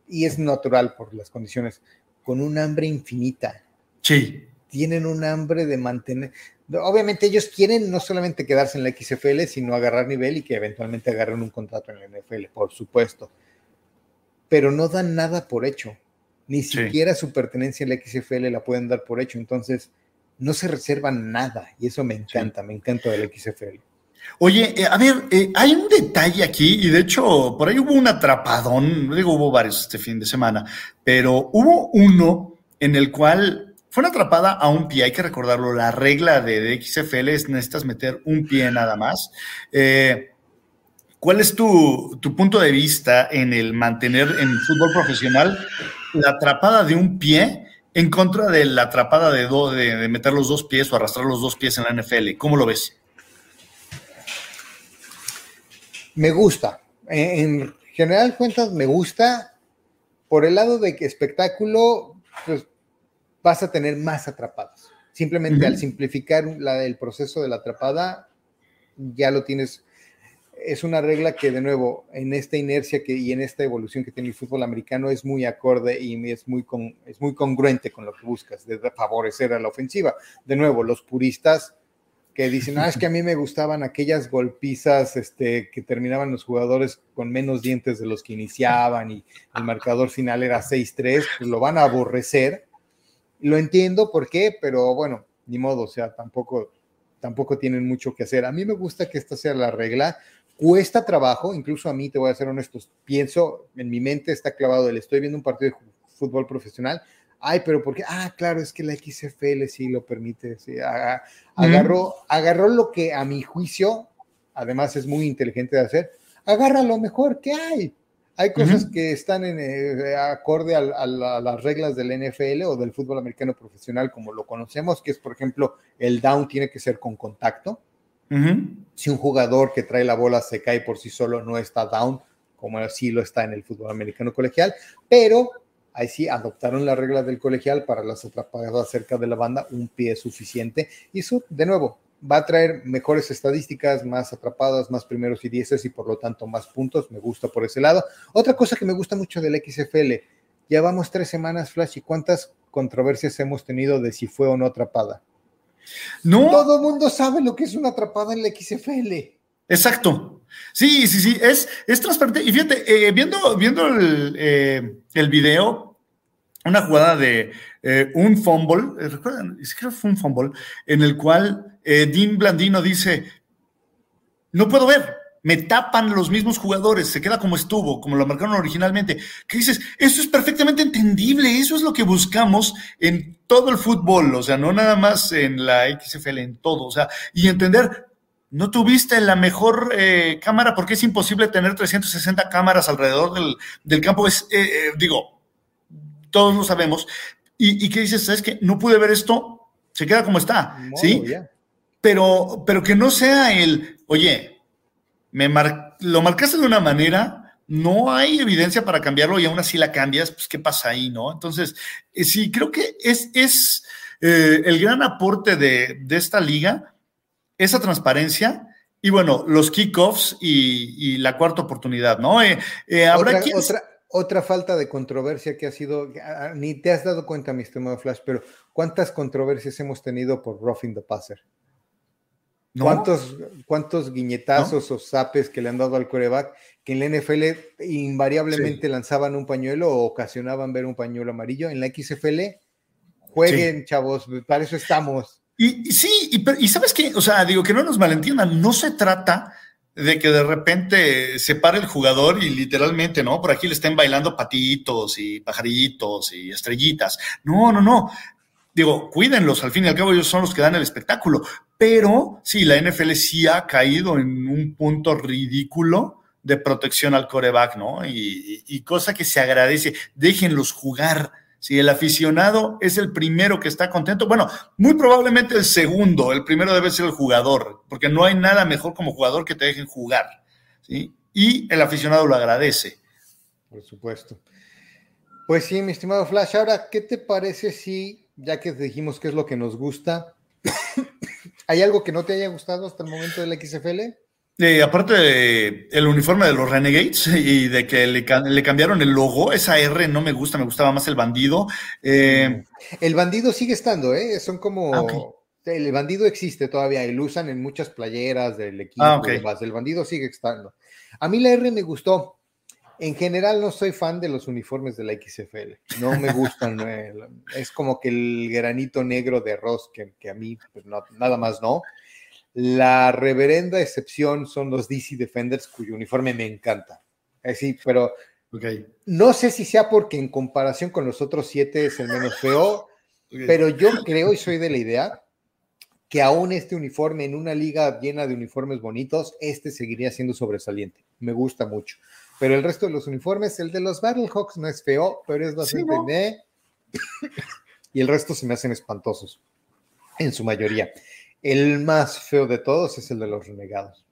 y es natural por las condiciones, con un hambre infinita. Sí. Tienen un hambre de mantener. Obviamente ellos quieren no solamente quedarse en la XFL, sino agarrar nivel y que eventualmente agarren un contrato en la NFL, por supuesto. Pero no dan nada por hecho. Ni siquiera su pertenencia en la XFL la pueden dar por hecho. Entonces, no se reservan nada y eso me encanta, me encanta del XFL. Oye, eh, a ver, eh, hay un detalle aquí y de hecho por ahí hubo un atrapadón, digo hubo varios este fin de semana, pero hubo uno en el cual fue una atrapada a un pie, hay que recordarlo, la regla de, XFL es necesitas meter un pie nada más. Eh, ¿Cuál es tu, tu, punto de vista en el mantener en fútbol profesional la atrapada de un pie en contra de la atrapada de, de, meter los dos pies o arrastrar los dos pies en la NFL. ¿Cómo lo ves? Me gusta. En general cuentas me gusta. Por el lado de que espectáculo, pues vas a tener más atrapadas. Simplemente al simplificar el proceso de la atrapada, ya lo tienes es una regla que, de nuevo, en esta inercia que, y en esta evolución que tiene el fútbol americano es muy acorde y es muy, es muy congruente con lo que buscas, de favorecer a la ofensiva. De nuevo, los puristas que dicen, ah, es que a mí me gustaban aquellas golpizas este, que terminaban los jugadores con menos dientes de los que iniciaban y el marcador final era 6-3, pues lo van a aborrecer. Lo entiendo por qué, pero bueno, ni modo, o sea, tampoco, tampoco tienen mucho que hacer. A mí me gusta que esta sea la regla Cuesta trabajo, incluso a mí, te voy a ser honesto, pienso, en mi mente está clavado el estoy viendo un partido de fútbol profesional. Ay, pero ¿por qué? Ah, claro, es que la XFL sí lo permite. Sí, agarró, agarró lo que a mi juicio, además es muy inteligente de hacer, agarra lo mejor que hay. Hay cosas que están en eh, acorde a, las reglas del NFL o del fútbol americano profesional como lo conocemos, que es, por ejemplo, el down tiene que ser con contacto. Si un jugador que trae la bola se cae por sí solo, no está down como así lo está en el fútbol americano colegial, pero ahí sí adoptaron las reglas del colegial para las atrapadas cerca de la banda, un pie suficiente, y eso, de nuevo, va a traer mejores estadísticas, más atrapadas, más primeros y dieces y por lo tanto más puntos. Me gusta por ese lado. Otra cosa que me gusta mucho del XFL, llevamos tres semanas, Flash, ¿y cuántas controversias hemos tenido de si fue o no atrapada? No. Todo el mundo sabe lo que es una atrapada en la XFL. Exacto. Sí, sí, sí, es, es transparente. Y fíjate, eh, viendo, viendo el, eh, el video, una jugada de eh, un fumble, recuerdan, creo que fue un fumble, en el cual Dean Blandino dice, no puedo ver, me tapan los mismos jugadores, se queda como estuvo, como lo marcaron originalmente. ¿Qué dices? Eso es perfectamente entendible, eso es lo que buscamos en todo el fútbol, o sea, no nada más en la XFL, en todo, o sea, y entender, no tuviste la mejor eh, cámara porque es imposible tener 360 cámaras alrededor del, campo, es, eh, digo, todos lo sabemos. ¿Y, qué dices? ¿Sabes que No pude ver esto, se queda como está, ¿sí? pero, pero que no sea el, oye, me lo marcaste de una manera, no hay evidencia para cambiarlo y aún así la cambias, pues qué pasa ahí, ¿no? Entonces, eh, sí, creo que es, es eh, el gran aporte de, esta liga, esa transparencia. Y bueno, los kickoffs y, la cuarta oportunidad, ¿no? Eh, otra, otra, otra, falta de controversia que ha sido, ah, ni te has dado cuenta, mi estimado Flash, pero ¿cuántas controversias hemos tenido por roughing the passer? ¿Cuántos, ¿Cuántos guiñetazos o zapes que le han dado al coreback que en la NFL invariablemente lanzaban un pañuelo o ocasionaban ver un pañuelo amarillo? En la XFL, jueguen, chavos, para eso estamos. Y, sí, y, sabes qué, o sea, digo que no nos malentiendan, no se trata de que de repente se pare el jugador y literalmente, ¿no? Por aquí le estén bailando patitos y pajaritos y estrellitas. No, no, no. Digo, cuídenlos, al fin y al cabo ellos son los que dan el espectáculo, pero sí, la NFL sí ha caído en un punto ridículo de protección al coreback, ¿no? Y, cosa que se agradece, déjenlos jugar. Si el aficionado es el primero que está contento, bueno, muy probablemente el segundo, el primero debe ser el jugador, porque no hay nada mejor como jugador que te dejen jugar, ¿sí? Y el aficionado lo agradece. Por supuesto. Pues sí, mi estimado Flash, ahora, ¿qué te parece si, ya que dijimos qué es lo que nos gusta, ¿Hay algo que no te haya gustado hasta el momento del XFL? Eh, aparte del uniforme de los Renegades y de que le, cambiaron el logo, esa R no me gusta, me gustaba más el bandido. Eh, el bandido sigue estando, ¿eh? Son como... Ah, el bandido existe todavía y lo usan en muchas playeras del equipo. Ah, el bandido sigue estando. A mí la R me gustó. En general no soy fan de los uniformes de la XFL, no me gustan, [LAUGHS] eh, es como que el granito negro de arroz que, a mí pues, nada más no. La reverenda excepción son los DC Defenders cuyo uniforme me encanta. Eh, sí, pero no sé si sea porque en comparación con los otros siete es el menos feo, pero yo creo y soy de la idea que aún este uniforme en una liga llena de uniformes bonitos, este seguiría siendo sobresaliente. Me gusta mucho. Pero el resto de los uniformes, el de los Battlehawks no es feo, pero es bastante y el resto se me hacen espantosos, en su mayoría. El más feo de todos es el de los renegados.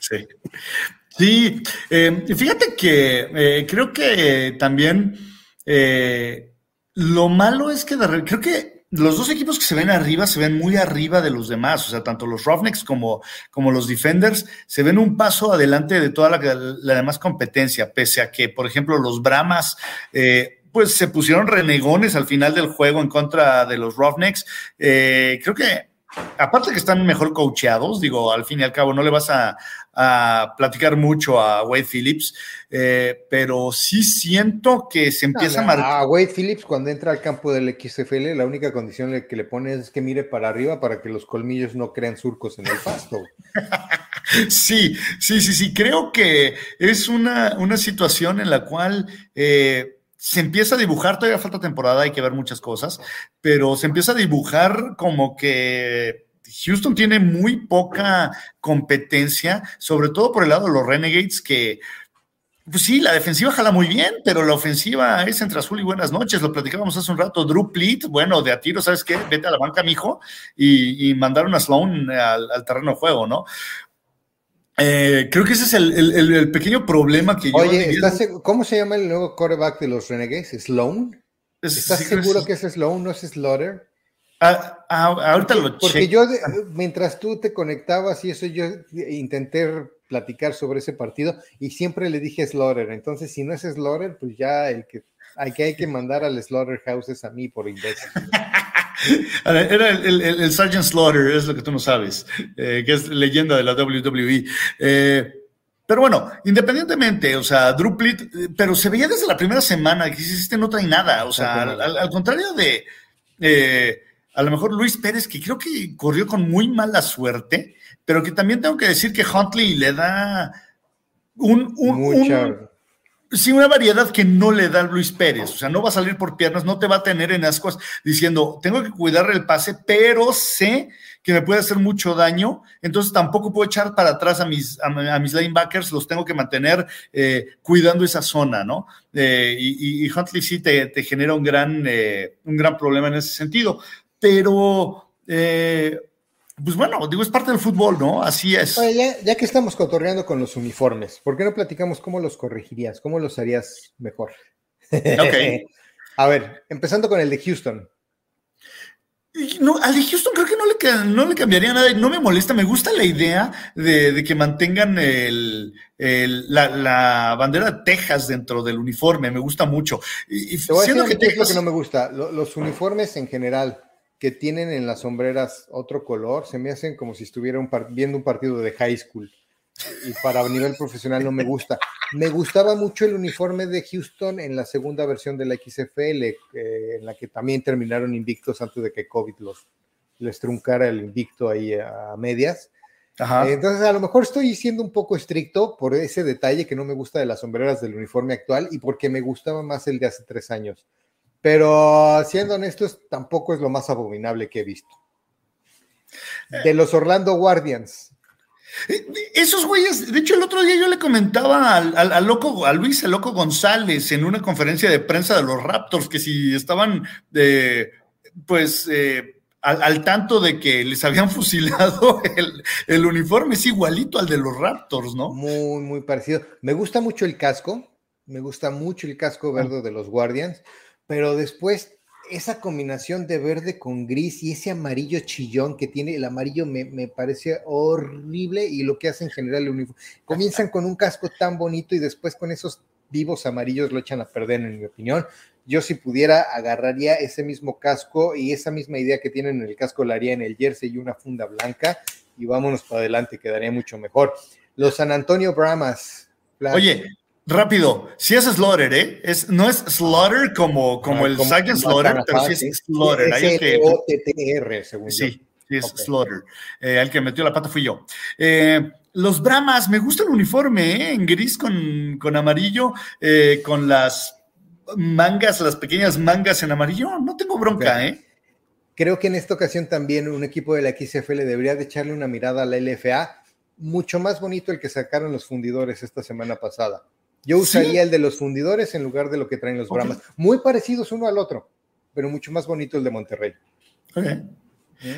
Sí. Sí, eh, fíjate que eh, creo que también eh, lo malo es que creo que los dos equipos que se ven arriba se ven muy arriba de los demás, o sea, tanto los Roughnecks como, como los Defenders se ven un paso adelante de toda la, demás competencia, pese a que, por ejemplo, los Brahmas, eh, pues se pusieron renegones al final del juego en contra de los Roughnecks. Eh, creo que aparte que están mejor coacheados, digo, al fin y al cabo no le vas a, platicar mucho a Wade Phillips, eh, pero sí siento que se empieza a marcar. A Wade Phillips cuando entra al campo del XFL, la única condición que le pones es que mire para arriba para que los colmillos no crean surcos en el pasto. [LAUGHS] sí, sí, sí, sí, creo que es una, una situación en la cual... Eh, se empieza a dibujar, todavía falta temporada, hay que ver muchas cosas, pero se empieza a dibujar como que Houston tiene muy poca competencia, sobre todo por el lado de los Renegades, que pues sí, la defensiva jala muy bien, pero la ofensiva es entre azul y buenas noches. Lo platicábamos hace un rato. Drew Pleat, bueno, de a tiro, ¿sabes qué? Vete a la banca, mijo, y, y mandaron a Sloan al, al terreno de juego, ¿no? Eh, creo que ese es el, pequeño problema que yo. Oye, ¿cómo se llama el nuevo quarterback de los Renegades? ¿Sloan? ¿Estás seguro que es Sloan, no es Slaughter? Ah, ah, ahorita lo Porque yo, mientras tú te conectabas y eso, yo intenté platicar sobre ese partido y siempre le dije Slaughter. Entonces, si no es Slaughter, pues ya el que hay que, hay que mandar al Slaughterhouse es a mí por imbécil. [LAUGHS] Era el, el, Sergeant Slaughter, es lo que tú no sabes, eh, que es leyenda de la WWE. Eh, pero bueno, independientemente, o sea, Druplit, eh, pero se veía desde la primera semana que hiciste no trae nada, o sea, al, contrario de, a lo mejor Luis Pérez, que creo que corrió con muy mala suerte, pero que también tengo que decir que Huntley le da un, un, Sí, una variedad que no le da Luis Pérez. O sea, no va a salir por piernas, no te va a tener en ascuas diciendo, tengo que cuidar el pase, pero sé que me puede hacer mucho daño, entonces tampoco puedo echar para atrás a mis, a, mis linebackers, los tengo que mantener eh, cuidando esa zona, ¿no? Eh, y, Huntley sí te, genera un gran, eh, un gran problema en ese sentido, pero pues bueno, digo, es parte del fútbol, ¿no? Así es. ya, que estamos cotorreando con los uniformes, ¿por qué no platicamos cómo los corregirías? ¿Cómo los harías mejor? Ok. [LAUGHS] A ver, empezando con el de Houston. No, al de Houston creo que no le, no le cambiaría nada, no me molesta, me gusta la idea de, que mantengan el, la, bandera de Texas dentro del uniforme, me gusta mucho. Y, Te voy a decir que, lo que no me gusta, los uniformes en general que tienen en las sombreras otro color, se me hacen como si estuviera viendo un partido de high school. Y para nivel profesional no me gusta. Me gustaba mucho el uniforme de Houston en la segunda versión de la XFL, eh, en la que también terminaron invictos antes de que COVID los, les truncara el invicto ahí a medias. entonces, a lo mejor estoy siendo un poco estricto por ese detalle que no me gusta de las sombreras del uniforme actual y porque me gustaba más el de hace tres años. Pero siendo honestos, tampoco es lo más abominable que he visto. De los Orlando Guardians. Eh, esos güeyes, de hecho el otro día yo le comentaba al, loco, a Luis, el loco González, en una conferencia de prensa de los Raptors, que si estaban, eh, pues, eh, al, tanto de que les habían [LAUGHS] fusilado el, el, uniforme, es igualito al de los Raptors, ¿no? Muy, muy parecido. Me gusta mucho el casco, me gusta mucho el casco verde de los Guardians pero después esa combinación de verde con gris y ese amarillo chillón que tiene, el amarillo me, me parece horrible y lo que hace en general el uniforme. Comienzan con un casco tan bonito y después con esos vivos amarillos lo echan a perder, en mi opinión. Yo si pudiera agarraría ese mismo casco y esa misma idea que tienen en el casco la haría en el jersey y una funda blanca y vámonos para adelante, quedaría mucho mejor. Los San Antonio Brahmas. Oye, Rápido, si es Slaughter, ¿eh? Es, no es Slaughter como, como el Sergeant Slaughter, pero sí es Slaughter. Es el O-T-T-R, según sí, Sí, es Slaughter. Eh, el que metió la pata fui yo. Eh, los Brahmas, me gusta el uniforme, ¿eh? En gris con, con amarillo, eh, con las mangas, las pequeñas mangas en amarillo. No tengo bronca, ¿eh? Creo que en esta ocasión también un equipo de la XFL debería de echarle una mirada a la LFA. Mucho más bonito el que sacaron los fundidores esta semana pasada. Yo usaría el de los fundidores en lugar de lo que traen los Brahmas. Muy parecidos uno al otro, pero mucho más bonito el de Monterrey. ¿Eh?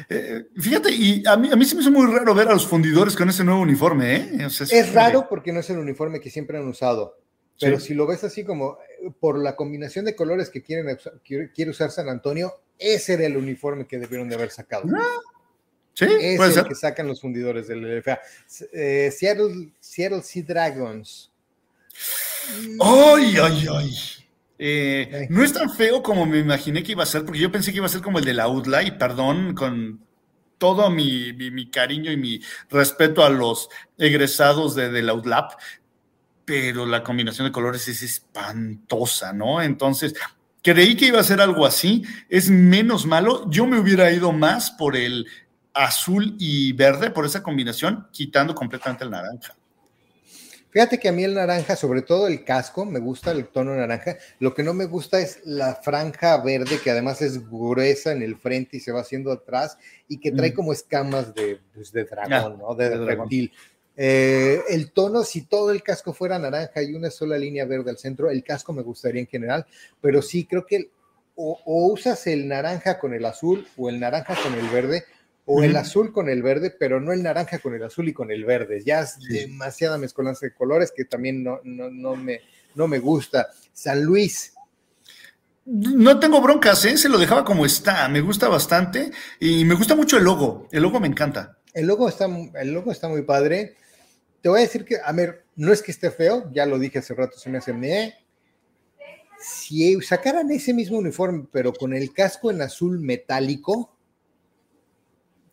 Eh, fíjate, y a mí, a mí se me hizo muy raro ver a los fundidores con ese nuevo uniforme. ¿eh? es, raro porque no es el uniforme que siempre han usado, pero si lo ves así como por la combinación de colores que quieren, quiere, usar San Antonio, ese era el uniforme que debieron de haber sacado. Ah, sí, es el que sacan los fundidores del LFA. Seattle, Seattle Sea Dragons ¡Ay, ay, ay! Eh, no es tan feo como me imaginé que iba a ser, porque yo pensé que iba a ser como el de la UDLA, y perdón, con todo mi, cariño y mi respeto a los egresados de, de la UDLAP, pero la combinación de colores es espantosa, ¿no? Entonces, creí que iba a ser algo así, es menos malo, yo me hubiera ido más por el azul y verde, por esa combinación, quitando completamente el naranja. Fíjate que a mí el naranja, sobre todo el casco, me gusta el tono naranja. Lo que no me gusta es la franja verde, que además es gruesa en el frente y se va haciendo atrás y que trae mm. como escamas de, pues, de dragón, ¿no? De, reptil. Eh, el tono, si todo el casco fuera naranja y una sola línea verde al centro, el casco me gustaría en general, pero sí creo que o usas el naranja con el azul o el naranja con el verde, o el azul con el verde, pero no el naranja con el azul y con el verde. Ya es demasiada mezcolanza de colores que también no, no, me, no me gusta. San Luis. No tengo broncas, ¿eh? se lo dejaba como está, me gusta bastante y me gusta mucho el logo, el logo me encanta. El logo está, el logo está muy padre. Te voy a decir que, a ver, no es que esté feo, ya lo dije hace rato, se me hace, eh, si sacaran ese mismo uniforme, pero con el casco en azul metálico,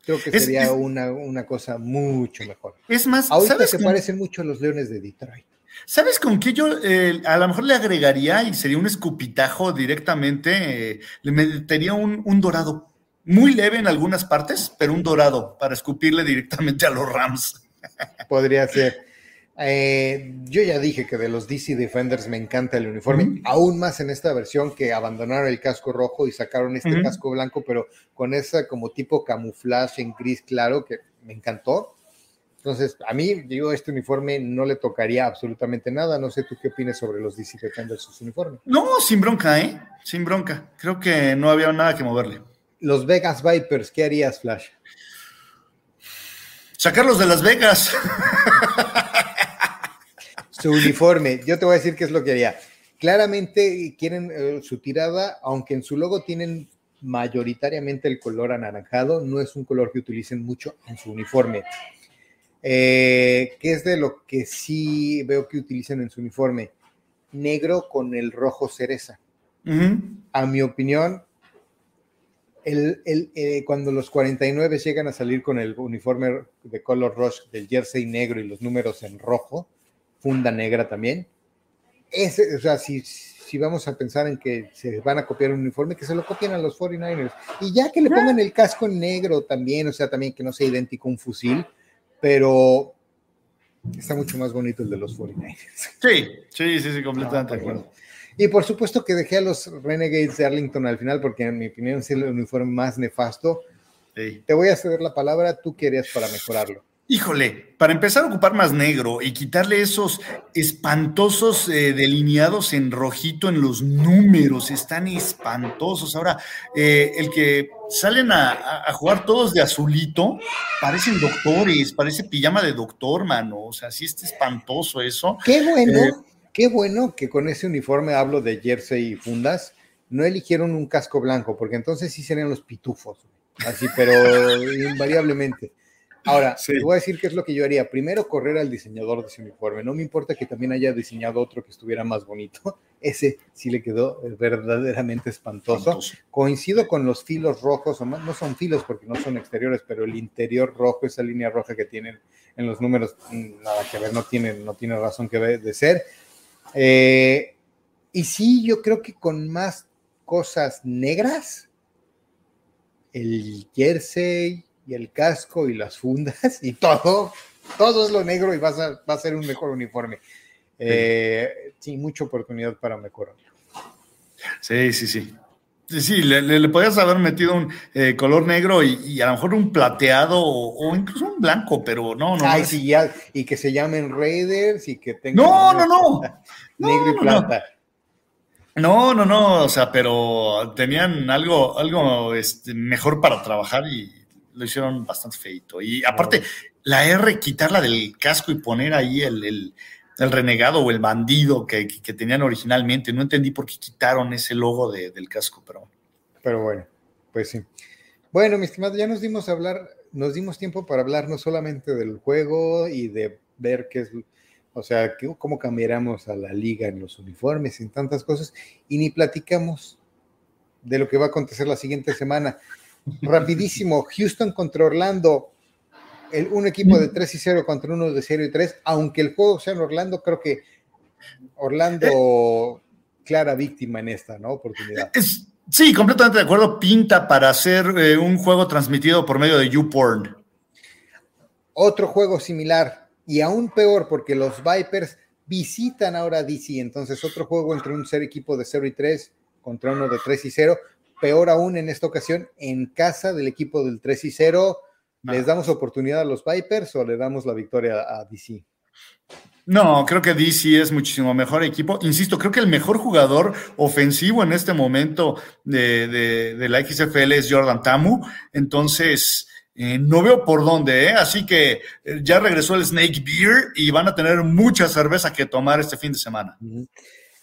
Creo que sería una, cosa mucho mejor. Es más, ahorita se parecen mucho a los Leones de Detroit. ¿Sabes con qué yo eh, a lo mejor le agregaría y sería un escupitajo directamente? Eh, le metería un, un, dorado. Muy leve en algunas partes, pero un dorado para escupirle directamente a los Rams. Podría ser. Eh, yo ya dije que de los DC Defenders me encanta el uniforme, aún más en esta versión que abandonaron el casco rojo y sacaron este casco blanco, pero con esa como tipo camuflaje en gris claro que me encantó. Entonces, a mí, digo, este uniforme no le tocaría absolutamente nada. No sé tú qué opinas sobre los DC Defenders, sus uniformes. No, sin bronca, ¿eh? Sin bronca. Creo que no había nada que moverle. Los Vegas Vipers, ¿qué harías, Flash? Sacarlos de Las Vegas. [LAUGHS] su uniforme. Yo te voy a decir qué es lo que haría. Claramente quieren eh, su tirada, aunque en su logo tienen mayoritariamente el color anaranjado, no es un color que utilicen mucho en su uniforme. Eh, ¿Qué es de lo que sí veo que utilizan en su uniforme? Negro con el rojo cereza. A mi opinión, el, eh, cuando los 49 llegan a salir con el uniforme de color rush del jersey negro y los números en rojo, funda negra también. Ese, o sea, si, si vamos a pensar en que se van a copiar un uniforme, que se lo copien a los 49ers. Y ya que le pongan el casco en negro también, o sea, también que no sea idéntico a un fusil, pero está mucho más bonito el de los 49ers. Sí, sí, sí, sí, completamente de acuerdo. Y por supuesto que dejé a los Renegades de Arlington al final, porque en mi opinión es el uniforme más nefasto. Te voy a ceder la palabra, tú querías para mejorarlo. Híjole, para empezar a ocupar más negro y quitarle esos espantosos eh, delineados en rojito en los números, están espantosos. Ahora, eh, el que salen a, jugar todos de azulito, parecen doctores, parece pijama de doctor, mano. O sea, sí está espantoso eso. Qué bueno, eh, qué bueno que con ese uniforme hablo de jersey y fundas, no eligieron un casco blanco, porque entonces sí serían los pitufos, así, pero invariablemente. Ahora, te voy a decir qué es lo que yo haría. Primero, correr al diseñador de ese uniforme. No me importa que también haya diseñado otro que estuviera más bonito. [LAUGHS] Ese sí le quedó verdaderamente espantoso. Coincido con los filos rojos, o no son filos porque no son exteriores, pero el interior rojo, esa línea roja que tienen en los números, mm, nada que ver, no tiene, no tiene razón que ver de ser. Eh, y sí, yo creo que con más cosas negras, el jersey, y el casco y las fundas y todo, todo es lo negro y va a, va a ser un mejor uniforme. Eh, sí, mucha oportunidad para mejorar. Sí, sí, sí. Sí, le, le, podías haber metido un eh, color negro y, a lo mejor un plateado o, incluso un blanco, pero no, no. Ay, sí, ya, y que se llamen Raiders y que tengan. No, no, no. negro y plata. No. no, no, o sea, pero tenían algo, algo este, mejor para trabajar y lo hicieron bastante feito. Y aparte, la R, quitarla del casco y poner ahí el, renegado o el bandido que, tenían originalmente. No entendí por qué quitaron ese logo del casco, pero. Pero bueno, pues sí. Bueno, mi estimado, ya nos dimos a hablar, nos dimos tiempo para hablar no solamente del juego y de ver qué es, o sea, cómo cambiáramos a la liga en los uniformes y en tantas cosas, y ni platicamos de lo que va a acontecer la siguiente semana. Rapidísimo, Houston contra Orlando. El, un equipo de 3 y 0 contra uno de 0 y 3, aunque el juego sea en Orlando, creo que Orlando clara víctima en esta ¿no? oportunidad. sí, completamente de acuerdo. Pinta para hacer eh, un juego transmitido por medio de YouPorn. Otro juego similar y aún peor porque los Vipers visitan ahora DC, entonces otro juego entre un ser equipo de 0 y 3 contra uno de 3 y 0 peor aún en esta ocasión, en casa del equipo del 3 y 0. ¿Les damos oportunidad a los Vipers o le damos la victoria a DC? No, creo que DC es muchísimo mejor equipo. Insisto, creo que el mejor jugador ofensivo en este momento de, la XFL es Jordan Tamu. Entonces, eh, no veo por dónde, ¿eh? Así que eh, ya regresó el Snake Beer y van a tener mucha cerveza que tomar este fin de semana.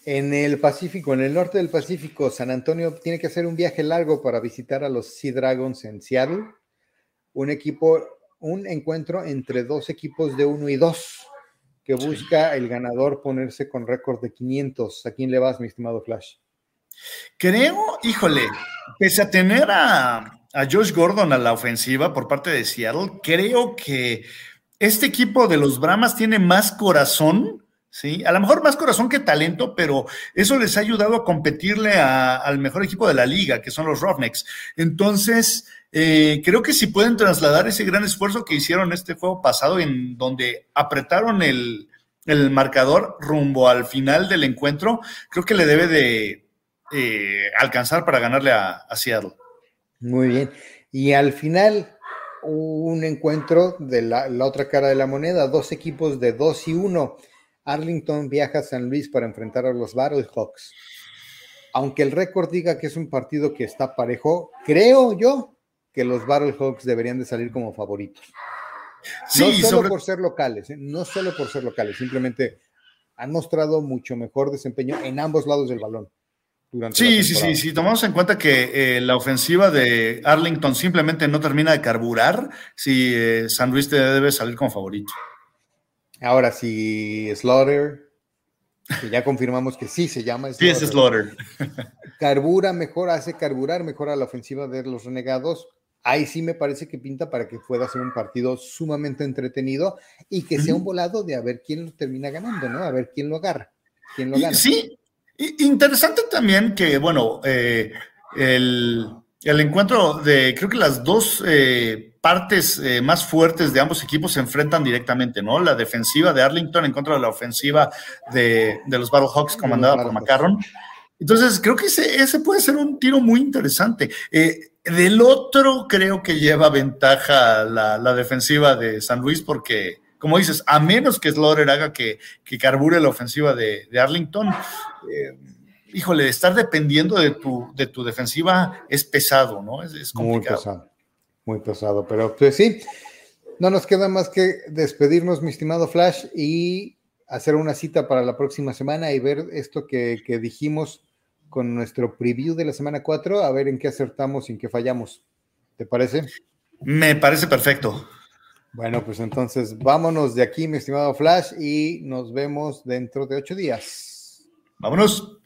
En el Pacífico, en el norte del Pacífico, San Antonio tiene que hacer un viaje largo para visitar a los Sea Dragons en Seattle. Un equipo, un encuentro entre dos equipos de uno y dos que busca el ganador ponerse con récord de 500. ¿A quién le vas, mi estimado Flash? Creo, híjole, pese a tener a, a Josh Gordon a la ofensiva por parte de Seattle, creo que este equipo de los Brahmas tiene más corazón, ¿sí? A lo mejor más corazón que talento, pero eso les ha ayudado a competirle al mejor equipo de la liga, que son los Roughnecks. Entonces, eh, creo que si pueden trasladar ese gran esfuerzo que hicieron este juego pasado, en donde apretaron el, el marcador rumbo al final del encuentro, creo que le debe de eh, alcanzar para ganarle a, a Seattle. Muy bien. Y al final, un encuentro de la, otra cara de la moneda, dos equipos de 2 y 1. Arlington viaja a San Luis para enfrentar a los Battlehawks. Aunque el récord diga que es un partido que está parejo, creo yo que los Battlehawks deberían de salir como favoritos. no solo por ser locales, ¿eh? no solo por ser locales, simplemente han mostrado mucho mejor desempeño en ambos lados del balón sí, sí, sí, sí. Tomamos en cuenta que eh, la ofensiva de Arlington simplemente no termina de carburar, si eh, San Luis debe salir como favorito. Ahora, si Slaughter, que ya confirmamos que sí se llama Slaughter. Sí, es Slaughter. carbura mejor, hace carburar mejor a la ofensiva de los renegados. Ahí sí me parece que pinta para que pueda ser un partido sumamente entretenido y que sea un volado de a ver quién lo termina ganando, ¿no? A ver quién lo agarra. Quién lo gana. Sí, Interesante también que, bueno, eh, el, encuentro de, creo que las dos eh, partes eh, más fuertes de ambos equipos se enfrentan directamente, ¿no? La defensiva de Arlington en contra de la ofensiva de, de los Battlehawks comandada por McCarron. Entonces, creo que ese, ese, puede ser un tiro muy interesante. del otro, creo que lleva ventaja la, la defensiva de San Luis porque como dices, a menos que Slaughter haga que, que carbure la ofensiva de, Arlington, eh, híjole, estar dependiendo de tu, de tu defensiva es pesado, ¿no? Es, complicado. Muy pesado, muy pesado, pero pues sí, no nos queda más que despedirnos, mi estimado Flash, y hacer una cita para la próxima semana y ver esto que, que dijimos con nuestro preview de la semana 4, a ver en qué acertamos y en qué fallamos. ¿Te parece? Me parece perfecto. Bueno, pues entonces vámonos de aquí, mi estimado Flash, y nos vemos dentro de ocho días. Vámonos.